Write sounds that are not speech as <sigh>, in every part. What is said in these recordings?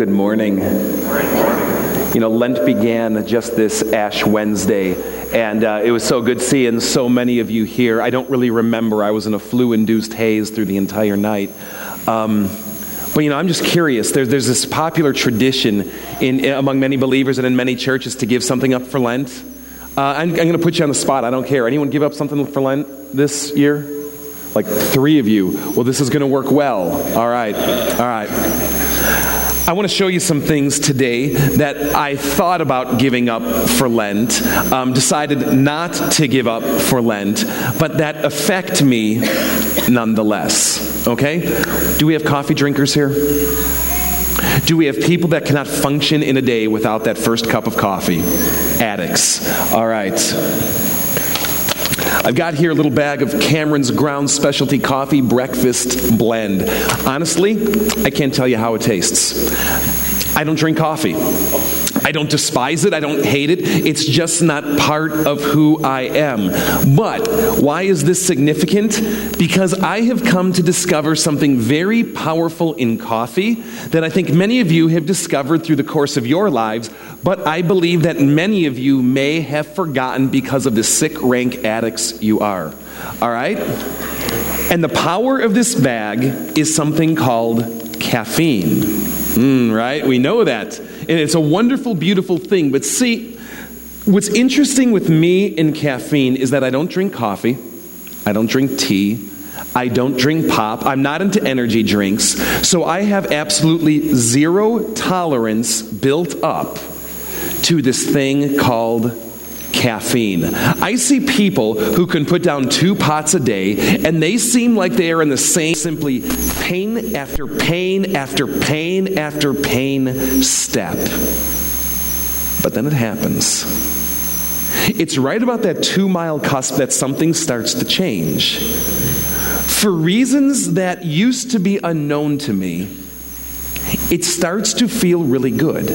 Good morning. You know, Lent began just this Ash Wednesday, and uh, it was so good seeing so many of you here. I don't really remember. I was in a flu induced haze through the entire night. Um, but you know, I'm just curious. There's, there's this popular tradition in, among many believers and in many churches to give something up for Lent. Uh, I'm, I'm going to put you on the spot. I don't care. Anyone give up something for Lent this year? Like three of you. Well, this is going to work well. All right. All right. I want to show you some things today that I thought about giving up for Lent, um, decided not to give up for Lent, but that affect me nonetheless. Okay? Do we have coffee drinkers here? Do we have people that cannot function in a day without that first cup of coffee? Addicts. All right. I've got here a little bag of Cameron's Ground Specialty Coffee Breakfast Blend. Honestly, I can't tell you how it tastes. I don't drink coffee. I don't despise it. I don't hate it. It's just not part of who I am. But why is this significant? Because I have come to discover something very powerful in coffee that I think many of you have discovered through the course of your lives, but I believe that many of you may have forgotten because of the sick rank addicts you are. All right? And the power of this bag is something called caffeine. Mm, right? We know that. And it's a wonderful, beautiful thing. But see, what's interesting with me in caffeine is that I don't drink coffee, I don't drink tea. I don't drink pop. I'm not into energy drinks. So I have absolutely zero tolerance built up to this thing called caffeine. I see people who can put down two pots a day and they seem like they are in the same simply pain after pain after pain after pain step. But then it happens. It's right about that two mile cusp that something starts to change. For reasons that used to be unknown to me, it starts to feel really good.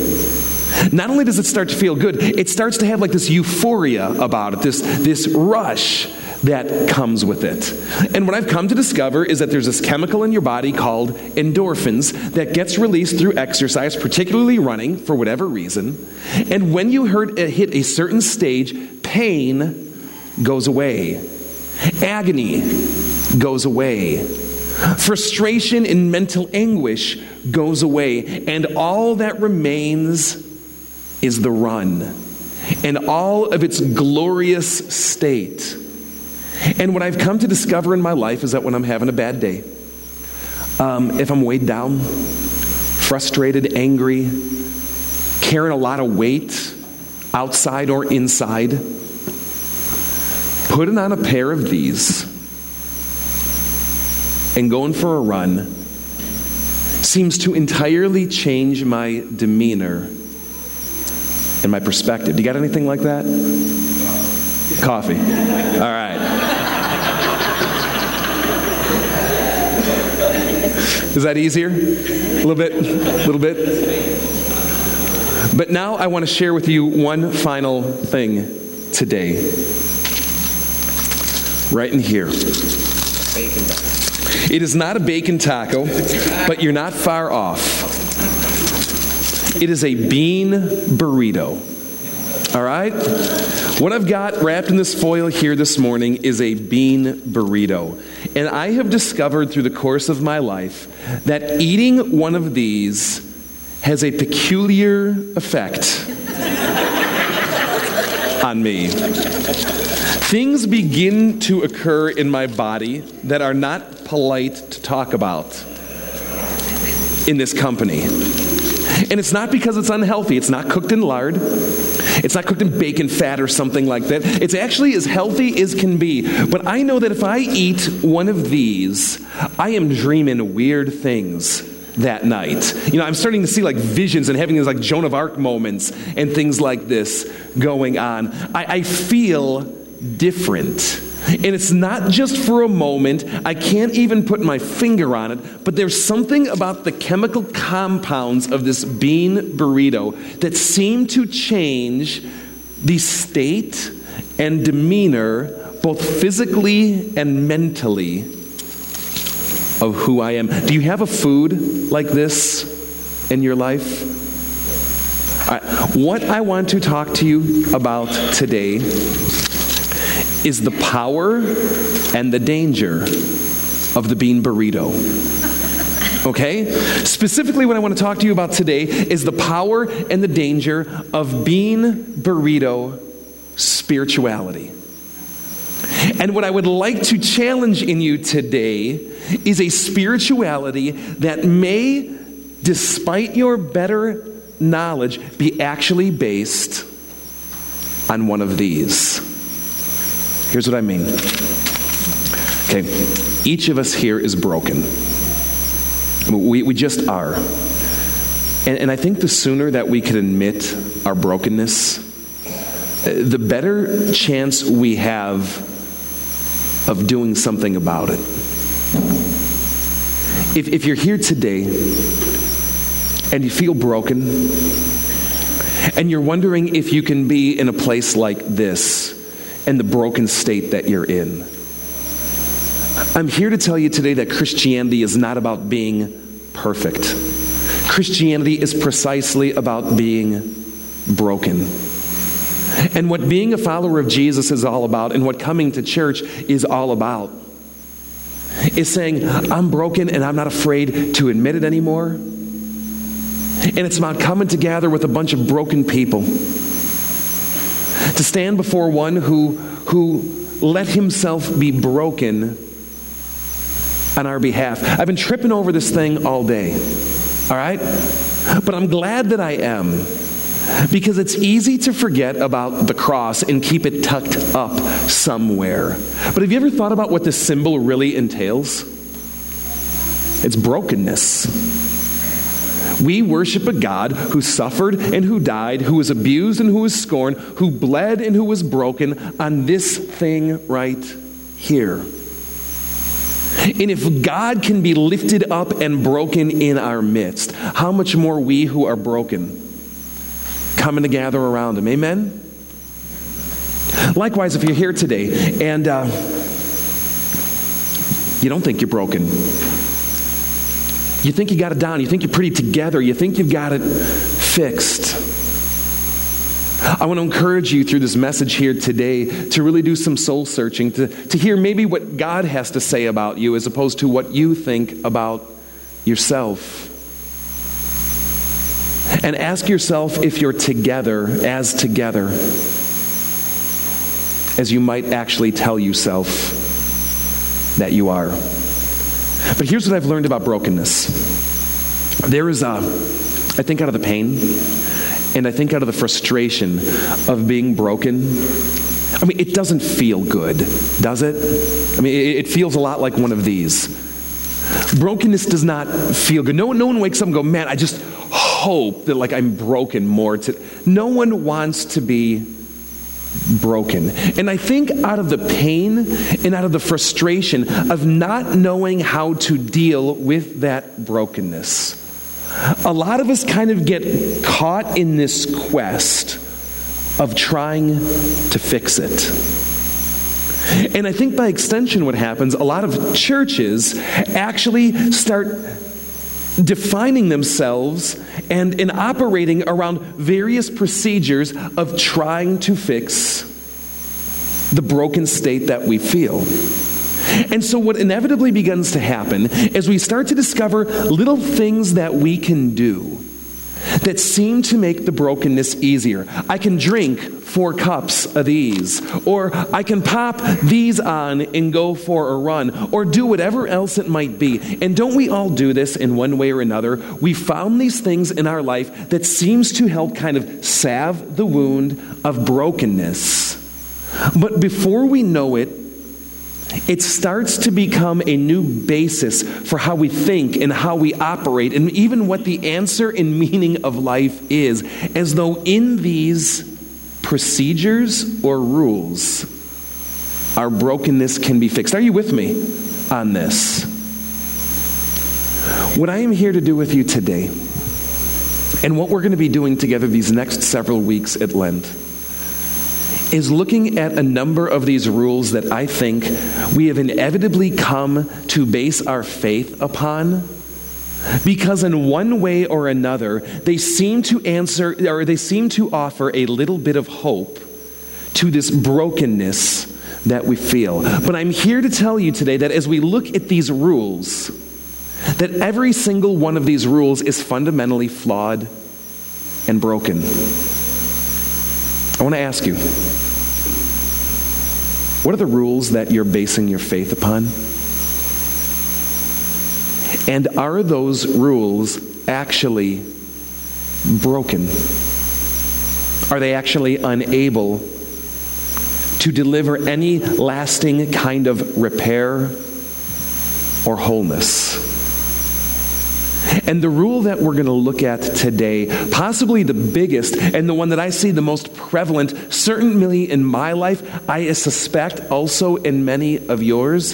Not only does it start to feel good, it starts to have like this euphoria about it, this, this rush that comes with it. And what I've come to discover is that there's this chemical in your body called endorphins that gets released through exercise, particularly running, for whatever reason. And when you uh, hit a certain stage, pain goes away, agony goes away. Frustration and mental anguish goes away, and all that remains is the run and all of its glorious state. And what I've come to discover in my life is that when I'm having a bad day, um, if I'm weighed down, frustrated, angry, carrying a lot of weight, outside or inside, putting on a pair of these and going for a run seems to entirely change my demeanor and my perspective. Do you got anything like that? Coffee. All right. Is that easier? A little bit? A little bit? But now I want to share with you one final thing today. Right in here. It is not a bacon taco, but you're not far off. It is a bean burrito. All right? What I've got wrapped in this foil here this morning is a bean burrito. And I have discovered through the course of my life that eating one of these has a peculiar effect on me. Things begin to occur in my body that are not polite to talk about in this company. And it's not because it's unhealthy. It's not cooked in lard. It's not cooked in bacon fat or something like that. It's actually as healthy as can be. But I know that if I eat one of these, I am dreaming weird things that night. You know, I'm starting to see like visions and having these like Joan of Arc moments and things like this going on. I, I feel different. And it's not just for a moment. I can't even put my finger on it, but there's something about the chemical compounds of this bean burrito that seem to change the state and demeanor, both physically and mentally, of who I am. Do you have a food like this in your life? What I want to talk to you about today is the power and the danger of the bean burrito. Okay? Specifically, what I want to talk to you about today is the power and the danger of bean burrito spirituality. And what I would like to challenge in you today is a spirituality that may, despite your better knowledge, be actually based on one of these. Here's what I mean. Okay, each of us here is broken. We, we just are. And, and I think the sooner that we can admit our brokenness, the better chance we have of doing something about it. If, if you're here today and you feel broken, and you're wondering if you can be in a place like this and the broken state that you're in, I'm here to tell you today that Christianity is not about being perfect. Christianity is precisely about being broken. And what being a follower of Jesus is all about, and what coming to church is all about, is saying, I'm broken and I'm not afraid to admit it anymore. And it's about coming together with a bunch of broken people to stand before one who, who let himself be broken on our behalf. I've been tripping over this thing all day, all right? But I'm glad that I am because it's easy to forget about the cross and keep it tucked up somewhere. But have you ever thought about what this symbol really entails? It's brokenness. We worship a God who suffered and who died, who was abused and who was scorned, who bled and who was broken on this thing right here. And if God can be lifted up and broken in our midst, how much more we who are broken coming to gather around Him? Amen? Likewise, if you're here today and uh, you don't think you're broken, you think you got it down, you think you're pretty together, you think you've got it fixed. I want to encourage you through this message here today to really do some soul searching, to, to hear maybe what God has to say about you as opposed to what you think about yourself. And ask yourself if you're together as together as you might actually tell yourself that you are. But here's what I've learned about brokenness there is a, I think, out of the pain and I think out of the frustration of being broken, I mean, it doesn't feel good, does it? I mean, it feels a lot like one of these. Brokenness does not feel good. No, no one wakes up and go, man, I just hope that like I'm broken more. To, no one wants to be broken. And I think out of the pain and out of the frustration of not knowing how to deal with that brokenness, a lot of us kind of get caught in this quest of trying to fix it. And I think by extension, what happens, a lot of churches actually start defining themselves and, in operating around various procedures of trying to fix the broken state that we feel. And so, what inevitably begins to happen is we start to discover little things that we can do that seem to make the brokenness easier. I can drink four cups of these, or I can pop these on and go for a run, or do whatever else it might be. And don't we all do this in one way or another? We found these things in our life that seems to help kind of salve the wound of brokenness. But before we know it, it starts to become a new basis for how we think and how we operate, and even what the answer and meaning of life is, as though in these procedures or rules, our brokenness can be fixed. Are you with me on this? What I am here to do with you today, and what we're going to be doing together these next several weeks at Lent, is looking at a number of these rules that I think we have inevitably come to base our faith upon, because in one way or another they seem to answer or they seem to offer a little bit of hope to this brokenness that we feel. But I'm here to tell you today that as we look at these rules, that every single one of these rules is fundamentally flawed and broken. I want to ask you what are the rules that you're basing your faith upon? And are those rules actually broken? Are they actually unable to deliver any lasting kind of repair or wholeness? And the rule that we're going to look at today, possibly the biggest and the one that I see the most prevalent, certainly in my life, I suspect also in many of yours,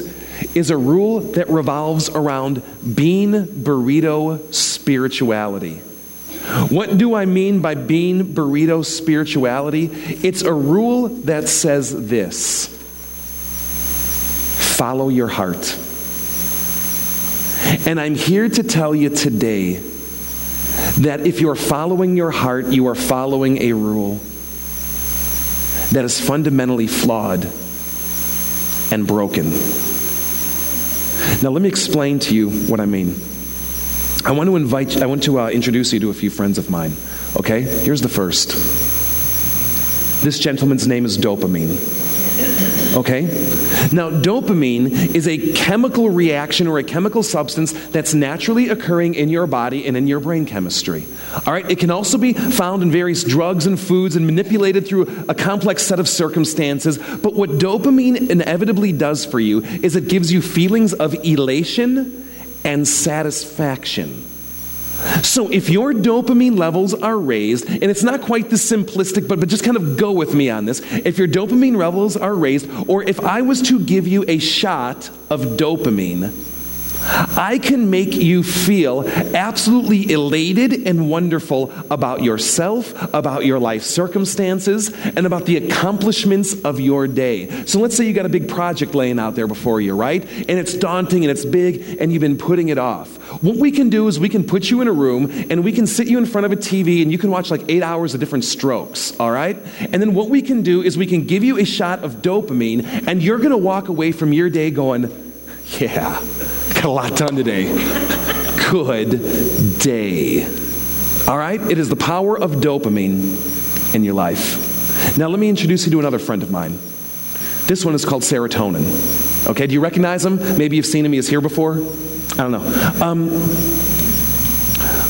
is a rule that revolves around bean burrito spirituality. What do I mean by bean burrito spirituality? It's a rule that says this follow your heart. And I'm here to tell you today that if you're following your heart, you are following a rule that is fundamentally flawed and broken. Now, let me explain to you what I mean. I want to invite, I want to uh, introduce you to a few friends of mine. Okay? Here's the first. This gentleman's name is Dopamine. Okay? Now, dopamine is a chemical reaction or a chemical substance that's naturally occurring in your body and in your brain chemistry. All right? It can also be found in various drugs and foods and manipulated through a complex set of circumstances. But what dopamine inevitably does for you is it gives you feelings of elation and satisfaction. So if your dopamine levels are raised, and it's not quite this simplistic, but, but just kind of go with me on this. If your dopamine levels are raised, or if I was to give you a shot of dopamine, I can make you feel absolutely elated and wonderful about yourself, about your life circumstances, and about the accomplishments of your day. So let's say you got a big project laying out there before you, right? And it's daunting and it's big and you've been putting it off. What we can do is we can put you in a room and we can sit you in front of a TV and you can watch like eight hours of Diff'rent Strokes, all right? And then what we can do is we can give you a shot of dopamine and you're gonna walk away from your day going, yeah Got a lot done today. Good day. All right? It is the power of dopamine in your life. Now, let me introduce you to another friend of mine. This one is called serotonin. Okay, do you recognize him? Maybe you've seen him, he is here before. I don't know. Um,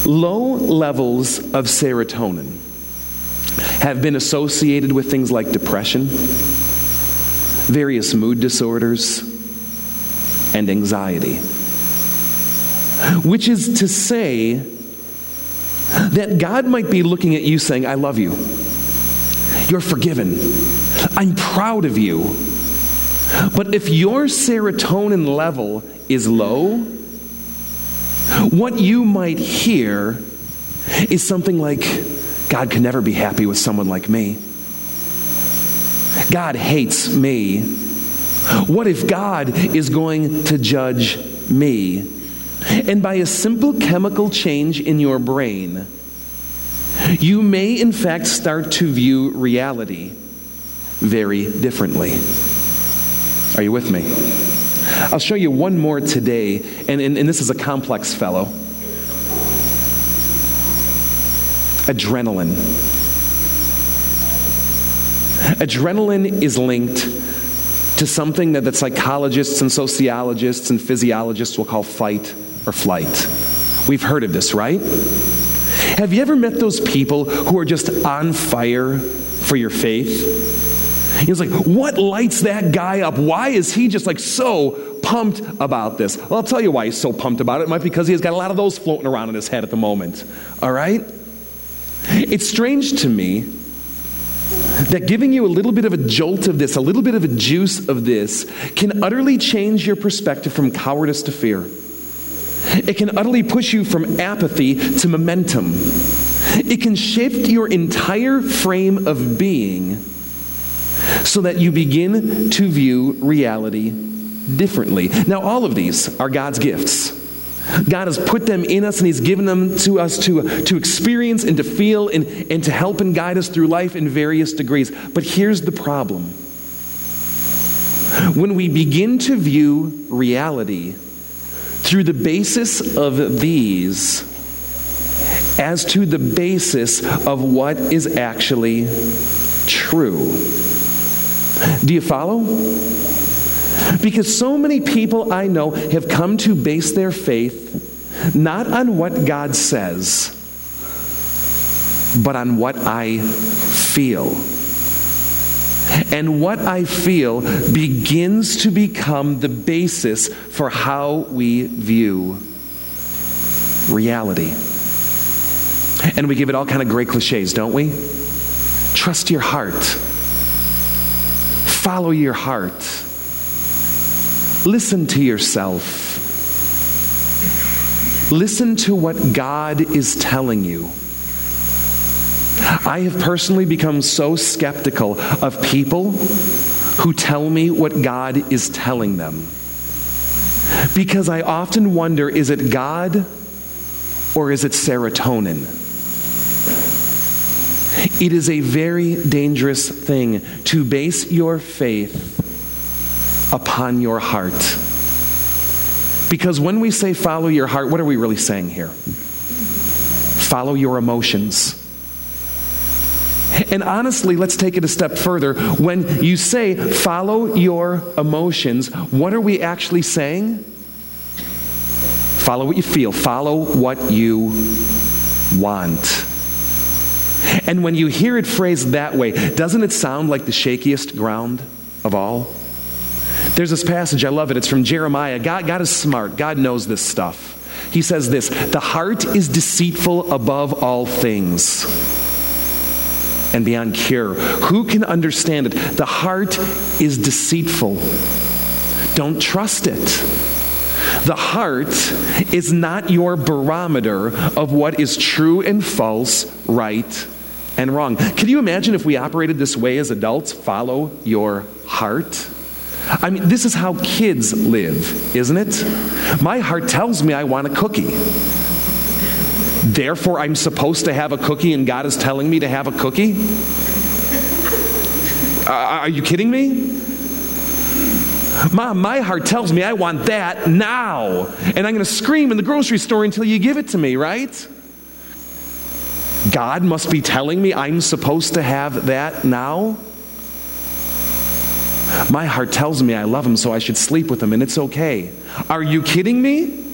low levels of serotonin have been associated with things like depression, various mood disorders, and anxiety which is to say that God might be looking at you saying, I love you. You're forgiven. I'm proud of you. But if your serotonin level is low, what you might hear is something like, God can never be happy with someone like me. God hates me. What if God is going to judge me? And by a simple chemical change in your brain, you may in fact start to view reality very differently. Are you with me? I'll show you one more today, and, and, and this is a complex fellow. Adrenaline. Adrenaline is linked to something that, that psychologists and sociologists and physiologists will call fight or flight. We've heard of this, right? Have you ever met those people who are just on fire for your faith? He's like, what lights that guy up? Why is he just like so pumped about this? Well, I'll tell you why he's so pumped about it. It might be because he has got a lot of those floating around in his head at the moment. All right? It's strange to me that giving you a little bit of a jolt of this, a little bit of a juice of this, can utterly change your perspective from cowardice to fear. It can utterly push you from apathy to momentum. It can shift your entire frame of being so that you begin to view reality differently. Now, all of these are God's gifts. God has put them in us and He's given them to us to, to experience and to feel and, and to help and guide us through life in various degrees. But here's the problem when we begin to view reality through the basis of these as to the basis of what is actually true. Do you follow? Because so many people I know have come to base their faith not on what God says, but on what I feel. And what I feel begins to become the basis for how we view reality. And we give it all kind of great cliches, don't we? Trust your heart. Follow your heart. Listen to yourself. Listen to what God is telling you. I have personally become so skeptical of people who tell me what God is telling them. Because I often wonder is it God or is it serotonin? It is a very dangerous thing to base your faith upon your heart. Because when we say follow your heart, what are we really saying here? Follow your emotions. <laughs> And honestly, let's take it a step further. When you say follow your emotions, what are we actually saying? Follow what you feel, follow what you want. And when you hear it phrased that way, doesn't it sound like the shakiest ground of all? There's this passage, I love it. It's from Jeremiah. God, God is smart, God knows this stuff. He says this The heart is deceitful above all things and beyond cure. Who can understand it? The heart is deceitful. Don't trust it. The heart is not your barometer of what is true and false, right and wrong. Can you imagine if we operated this way as adults? Follow your heart. I mean, this is how kids live, isn't it? My heart tells me I want a cookie. Therefore, I'm supposed to have a cookie, and God is telling me to have a cookie? Uh, are you kidding me? Mom, my heart tells me I want that now. And I'm going to scream in the grocery store until you give it to me, right? God must be telling me I'm supposed to have that now? My heart tells me I love him, so I should sleep with him, and it's okay. Are you kidding me?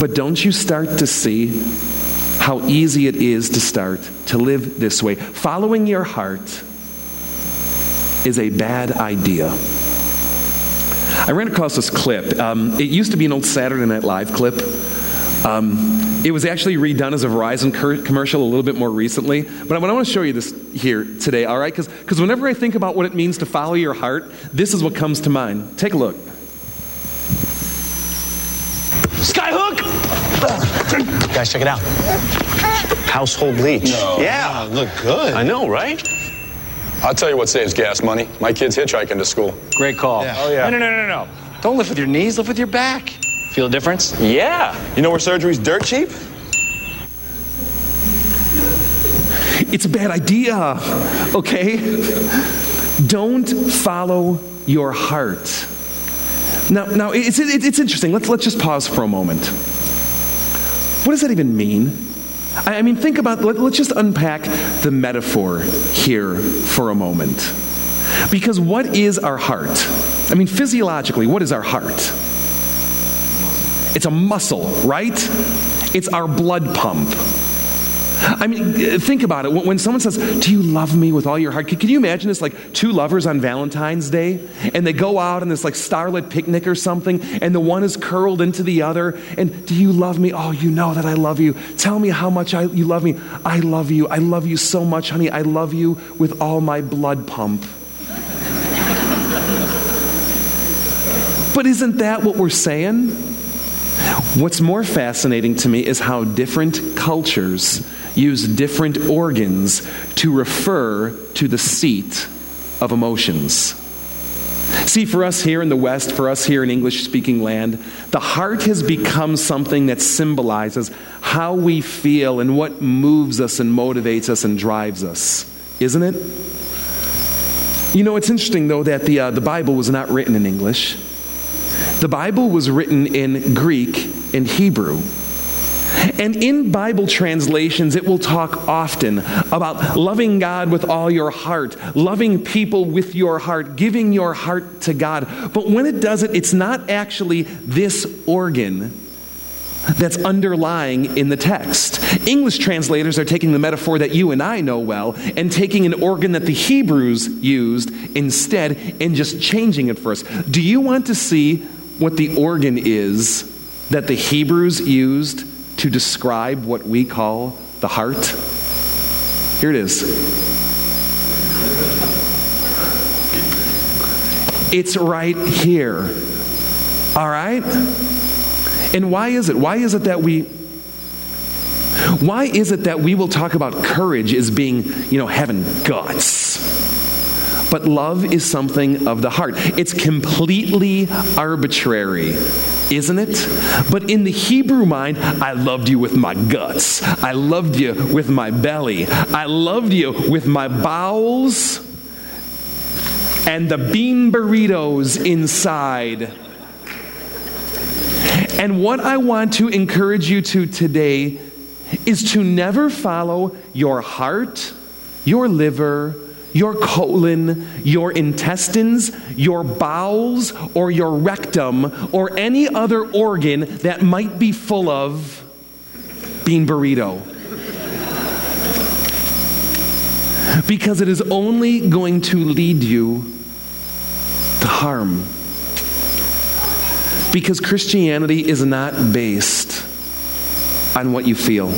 But don't you start to see how easy it is to start to live this way? Following your heart is a bad idea. I ran across this clip. Um, it used to be an old Saturday Night Live clip. Um, it was actually redone as a Verizon commercial a little bit more recently. But I want to show you this here today, all right? Because whenever I think about what it means to follow your heart, this is what comes to mind. Take a look. Skyhook! Guys, check it out. Household bleach. No. Yeah. Wow, look good. I know, right? I'll tell you what saves gas money. My kid's hitchhiking to school. Great call. Yeah. Oh, yeah. No, no, no, no, no. Don't lift with your knees, lift with your back. Feel a difference? Yeah. You know where surgery's dirt cheap? It's a bad idea, okay? Don't follow your heart. Now, now it's, it's interesting. Let's, let's just pause for a moment. What does that even mean? I mean, think about, let, us just unpack the metaphor here for a moment. Because what is our heart? I mean, physiologically, what is our heart? It's a muscle, right? It's our blood pump. I mean, uh, think about it. When someone says, Do you love me with all your heart? Can you imagine this like two lovers on Valentine's Day? And they go out on this like starlit picnic or something, and the one is curled into the other. And do you love me? Oh, you know that I love you. Tell me how much I, you love me. I love you. I love you so much, honey. I love you with all my blood pump. <laughs> but isn't that what we're saying? What's more fascinating to me is how different cultures use different organs to refer to the seat of emotions. See, for us here in the West, for us here in English speaking land, the heart has become something that symbolizes how we feel and what moves us and motivates us and drives us, isn't it? You know, it's interesting, though, that the, uh, the Bible was not written in English. The Bible was written in Greek and Hebrew. And in Bible translations, it will talk often about loving God with all your heart, loving people with your heart, giving your heart to God. But when it does it, it's not actually this organ that's underlying in the text. English translators are taking the metaphor that you and I know well and taking an organ that the Hebrews used instead and just changing it for us. Do you want to see what the organ is that the Hebrews used to describe what we call the heart? Here it is. It's right here. All right? And why is it? Why is it that we why is it that we will talk about courage as being, you know, having guts? But love is something of the heart. It's completely arbitrary, isn't it? But in the Hebrew mind, I loved you with my guts. I loved you with my belly. I loved you with my bowels and the bean burritos inside. And what I want to encourage you to today is to never follow your heart, your liver, your colon, your intestines, your bowels, or your rectum, or any other organ that might be full of bean burrito. Because it is only going to lead you to harm. Because Christianity is not based on what you feel.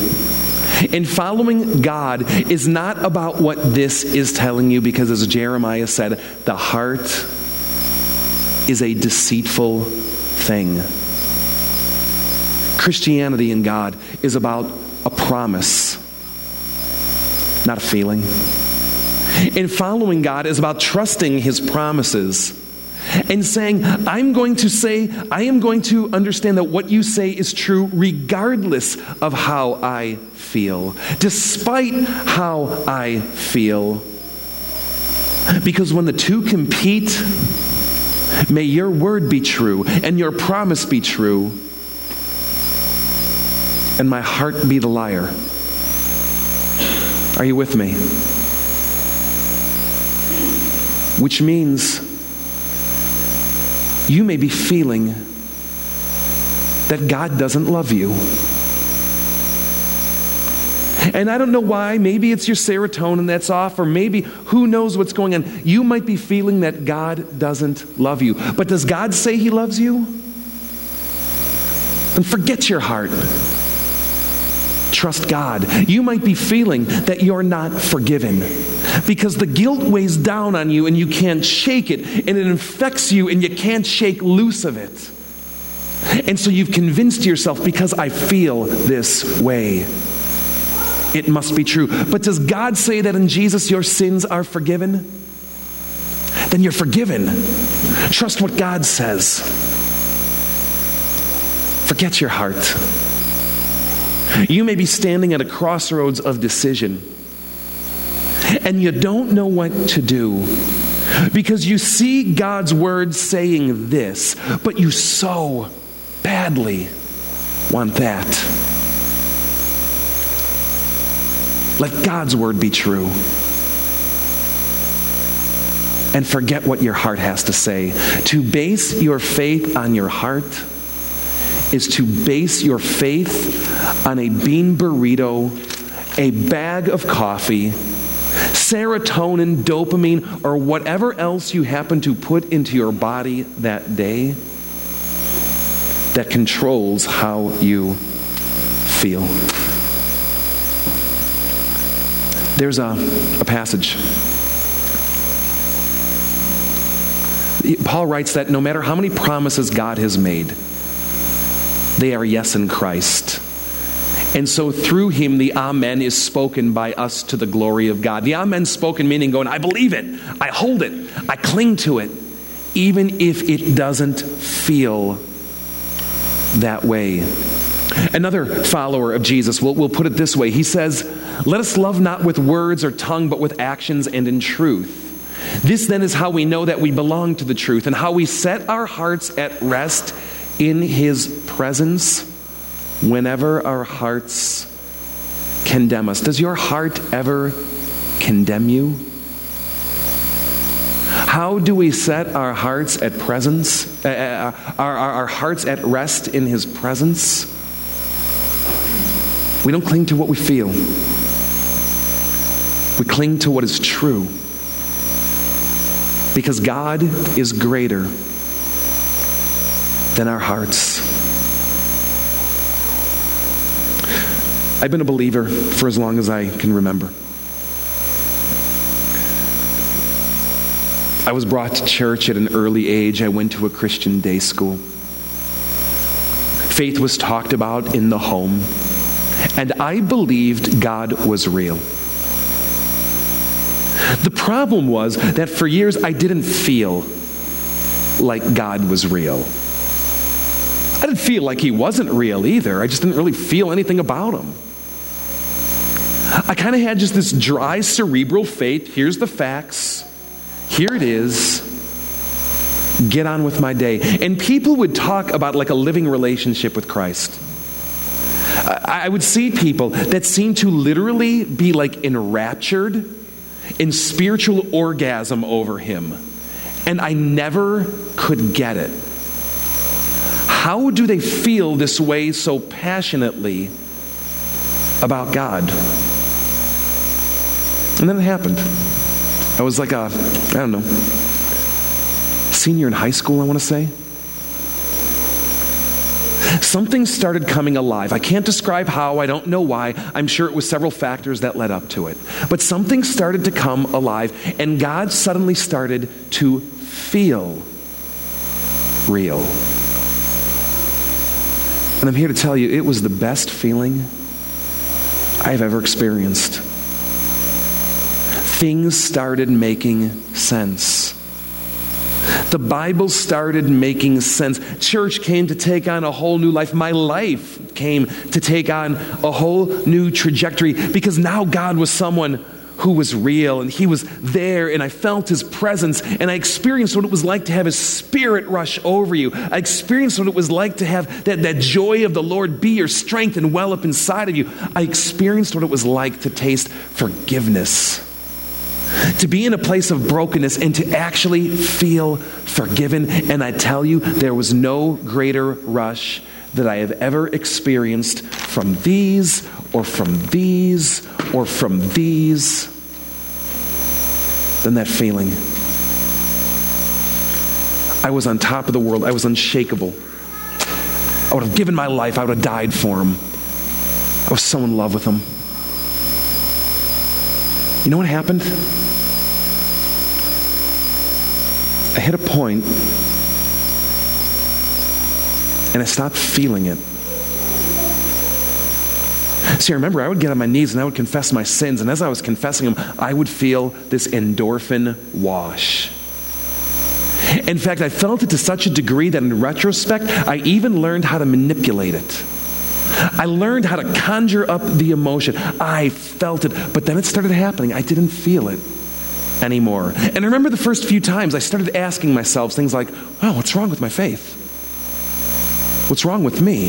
And following God is not about what this is telling you, because as Jeremiah said, the heart is a deceitful thing. Christianity in God is about a promise, not a feeling. And following God is about trusting His promises and saying, I'm going to say, I am going to understand that what you say is true regardless of how I feel, despite how I feel. Because when the two compete, may your word be true and your promise be true, and my heart be the liar. Are you with me? Which means you may be feeling that God doesn't love you. <laughs> And I don't know why. Maybe it's your serotonin that's off, or maybe who knows what's going on. You might be feeling that God doesn't love you. But does God say He loves you? And forget your heart. Trust God. You might be feeling that you're not forgiven because the guilt weighs down on you and you can't shake it, and it infects you and you can't shake loose of it. And so you've convinced yourself because I feel this way. It must be true. But does God say that in Jesus your sins are forgiven? Then you're forgiven. Trust what God says. Forget your heart. You may be standing at a crossroads of decision and you don't know what to do because you see God's word saying this, but you so badly want that. Let God's word be true. And forget what your heart has to say. To base your faith on your heart is to base your faith on a bean burrito, a bag of coffee, serotonin, dopamine, or whatever else you happen to put into your body that day that controls how you feel. There's a, a passage. Paul writes that no matter how many promises God has made, they are yes in Christ. And so through him, the Amen is spoken by us to the glory of God. The Amen spoken meaning going, I believe it, I hold it, I cling to it, even if it doesn't feel that way. Another follower of Jesus will will put it this way He says, Let us love not with words or tongue, but with actions and in truth. This then is how we know that we belong to the truth and how we set our hearts at rest in His presence whenever our hearts condemn us. Does your heart ever condemn you? How do we set our hearts at presence, uh, uh, our, our, our hearts at rest in His presence? We don't cling to what we feel. We cling to what is true. Because God is greater than our hearts. I've been a believer for as long as I can remember. I was brought to church at an early age. I went to a Christian day school. Faith was talked about in the home, and I believed God was real. The problem was that for years I didn't feel like God was real. I didn't feel like He wasn't real either. I just didn't really feel anything about Him. I kind of had just this dry cerebral faith. Here's the facts. Here it is. Get on with my day. And people would talk about like a living relationship with Christ. I would see people that seemed to literally be like enraptured in spiritual orgasm over him. And I never could get it. How do they feel this way so passionately about God? And then it happened. I was like a, I don't know, senior in high school, I want to say. Something started coming alive. I can't describe how, I don't know why. I'm sure it was several factors that led up to it. But something started to come alive, and God suddenly started to feel real. And I'm here to tell you, it was the best feeling I've ever experienced things started making sense. The Bible started making sense. Church came to take on a whole new life. My life came to take on a whole new trajectory because now God was someone who was real and he was there and I felt his presence and I experienced what it was like to have his spirit rush over you. I experienced what it was like to have that, that joy of the Lord be your strength and well up inside of you. I experienced what it was like to taste forgiveness to be in a place of brokenness and to actually feel forgiven. And I tell you, there was no greater rush that I have ever experienced from these or from these or from these than that feeling. I was on top of the world, I was unshakable. I would have given my life, I would have died for him. I was so in love with him. You know what happened? I hit a point and I stopped feeling it. See, I remember I would get on my knees and I would confess my sins, and as I was confessing them, I would feel this endorphin wash. In fact, I felt it to such a degree that in retrospect, I even learned how to manipulate it. I learned how to conjure up the emotion. I felt it, but then it started happening. I didn't feel it anymore. And I remember the first few times I started asking myself things like, oh, what's wrong with my faith? What's wrong with me?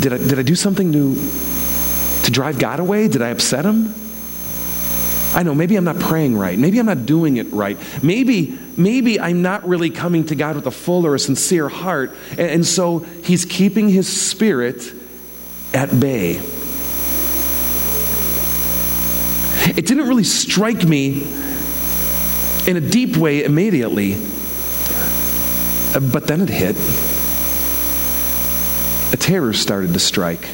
Did I, did I do something to, to drive God away? Did I upset him? I know maybe I'm not praying right. Maybe I'm not doing it right. Maybe maybe I'm not really coming to God with a full or a sincere heart. And, and so he's keeping his spirit at bay. It didn't really strike me in a deep way immediately, but then it hit. A terror started to strike.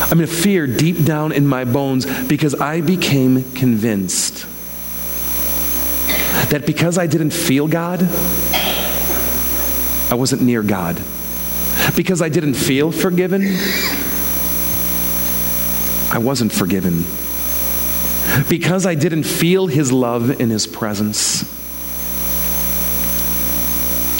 I mean, a fear deep down in my bones because I became convinced that because I didn't feel God, I wasn't near God. Because I didn't feel forgiven, I wasn't forgiven. Because I didn't feel his love in his presence,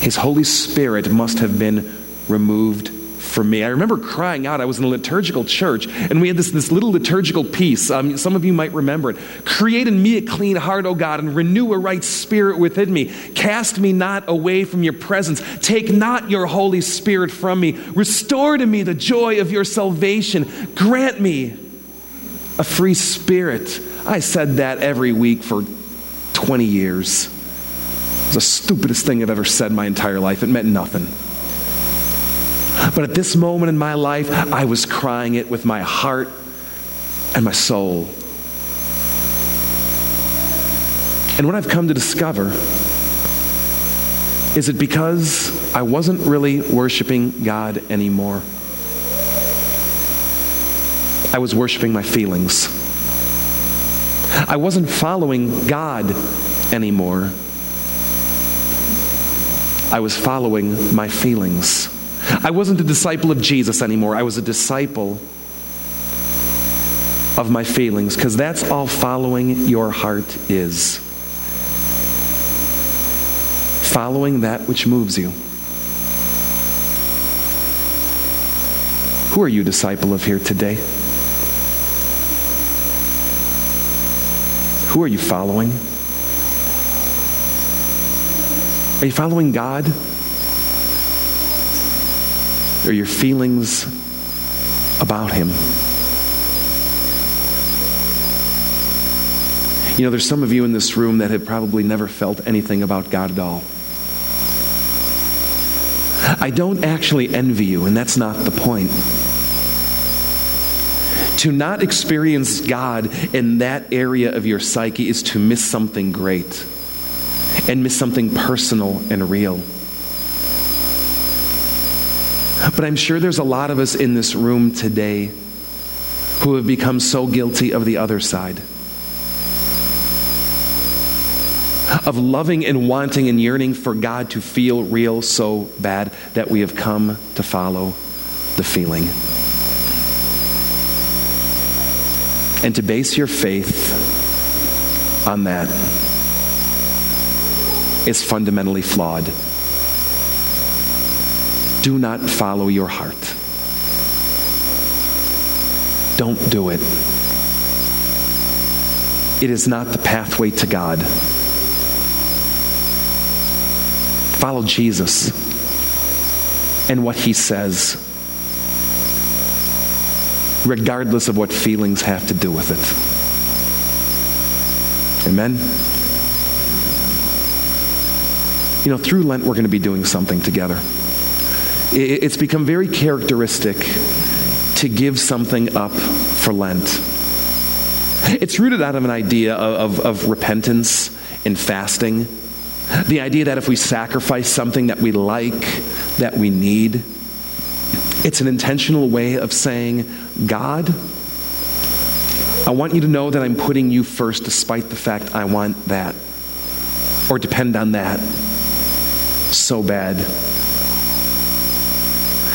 his Holy Spirit must have been removed from me. I remember crying out. I was in a liturgical church, and we had this, this little liturgical piece. Um, some of you might remember it. Create in me a clean heart, O God, and renew a right spirit within me. Cast me not away from your presence. Take not your Holy Spirit from me. Restore to me the joy of your salvation. Grant me a free spirit. I said that every week for 20 years. It was the stupidest thing I've ever said my entire life. It meant nothing. But at this moment in my life, I was crying it with my heart and my soul. And what I've come to discover is it because I wasn't really worshiping God anymore. I was worshiping my feelings. I wasn't following God anymore. I was following my feelings. I wasn't a disciple of Jesus anymore. I was a disciple of my feelings because that's all following your heart is. Following that which moves you. Who are you disciple of here today? Who are you following? Are you following God? Or your feelings about Him? You know, there's some of you in this room that have probably never felt anything about God at all. I don't actually envy you, and that's not the point. To not experience God in that area of your psyche is to miss something great and miss something personal and real. But I'm sure there's a lot of us in this room today who have become so guilty of the other side. Of loving and wanting and yearning for God to feel real so bad that we have come to follow the feeling. And to base your faith on that is fundamentally flawed. Do not follow your heart. Don't do it. It is not the pathway to God. Follow Jesus and what he says, regardless of what feelings have to do with it. Amen? You know, through Lent, we're going to be doing something together. It's become very characteristic to give something up for Lent. It's rooted out of an idea of, of, of repentance and fasting. The idea that if we sacrifice something that we like, that we need, it's an intentional way of saying, God, I want you to know that I'm putting you first despite the fact I want that or depend on that so bad.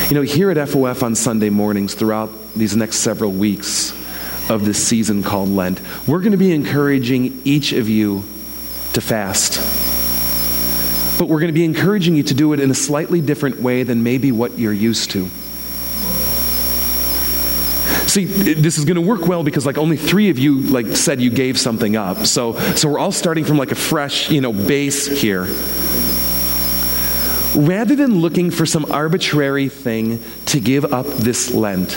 You know, here at FOF on Sunday mornings throughout these next several weeks of this season called Lent, we're going to be encouraging each of you to fast but we're going to be encouraging you to do it in a slightly different way than maybe what you're used to. See, this is going to work well because like only three of you like said you gave something up. So so we're all starting from like a fresh, you know, base here. Rather than looking for some arbitrary thing to give up this Lent,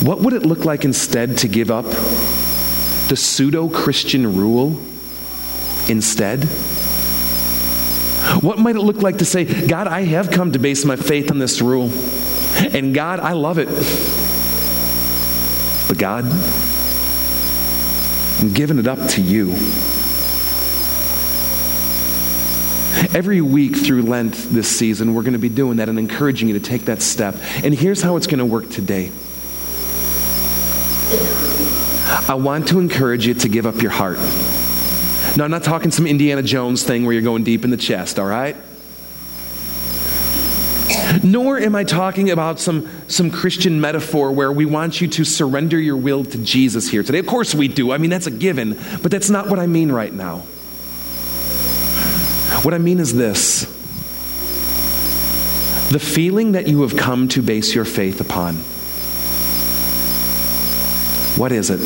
what would it look like instead to give up the pseudo Christian rule instead? What might it look like to say, God, I have come to base my faith on this rule, and God, I love it. But God, I'm giving it up to you. Every week through Lent this season, we're going to be doing that and encouraging you to take that step. And here's how it's going to work today. I want to encourage you to give up your heart. No, I'm not talking some Indiana Jones thing where you're going deep in the chest, all right? Nor am I talking about some some Christian metaphor where we want you to surrender your will to Jesus here today. Of course we do. I mean, that's a given, but that's not what I mean right now. What I mean is this the feeling that you have come to base your faith upon. What is it?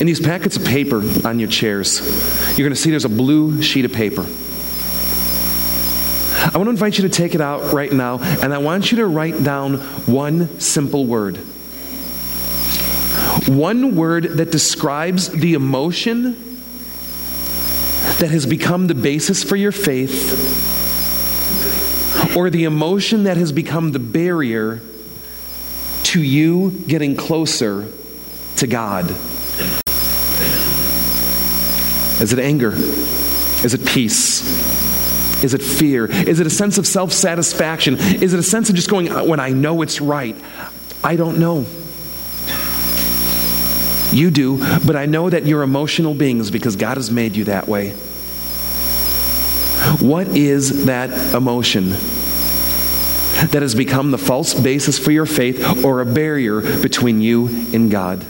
In these packets of paper on your chairs, you're going to see there's a blue sheet of paper. I want to invite you to take it out right now, and I want you to write down one simple word. One word that describes the emotion that has become the basis for your faith, or the emotion that has become the barrier to you getting closer to God. Is it anger? Is it peace? Is it fear? Is it a sense of self satisfaction? Is it a sense of just going, uh, when I know it's right? I don't know. You do, but I know that you're emotional beings because God has made you that way. What is that emotion that has become the false basis for your faith or a barrier between you and God?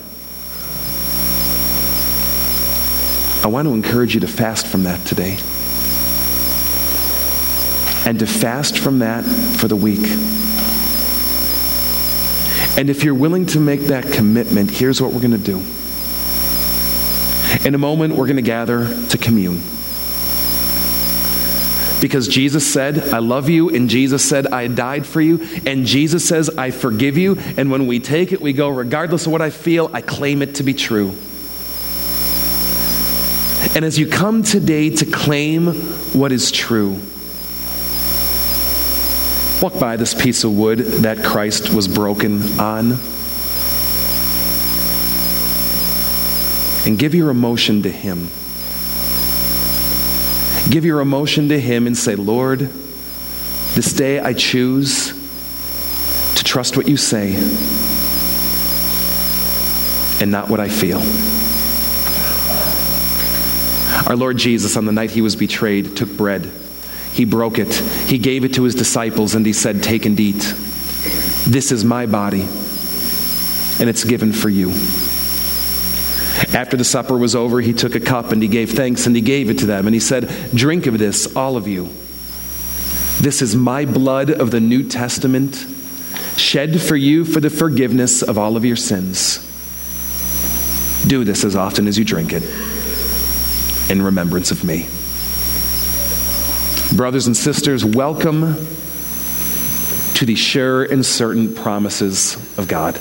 I want to encourage you to fast from that today. And to fast from that for the week. And if you're willing to make that commitment, here's what we're going to do. In a moment, we're going to gather to commune. Because Jesus said, I love you, and Jesus said, I died for you, and Jesus says, I forgive you. And when we take it, we go, regardless of what I feel, I claim it to be true. And as you come today to claim what is true, walk by this piece of wood that Christ was broken on. And give your emotion to Him. Give your emotion to Him and say, Lord, this day I choose to trust what you say and not what I feel. Our Lord Jesus, on the night he was betrayed, took bread. He broke it. He gave it to his disciples and he said, Take and eat. This is my body, and it's given for you. After the supper was over, he took a cup and he gave thanks and he gave it to them. And he said, Drink of this, all of you. This is my blood of the New Testament, shed for you for the forgiveness of all of your sins. Do this as often as you drink it in remembrance of me. Brothers and sisters, welcome to the sure and certain promises of God.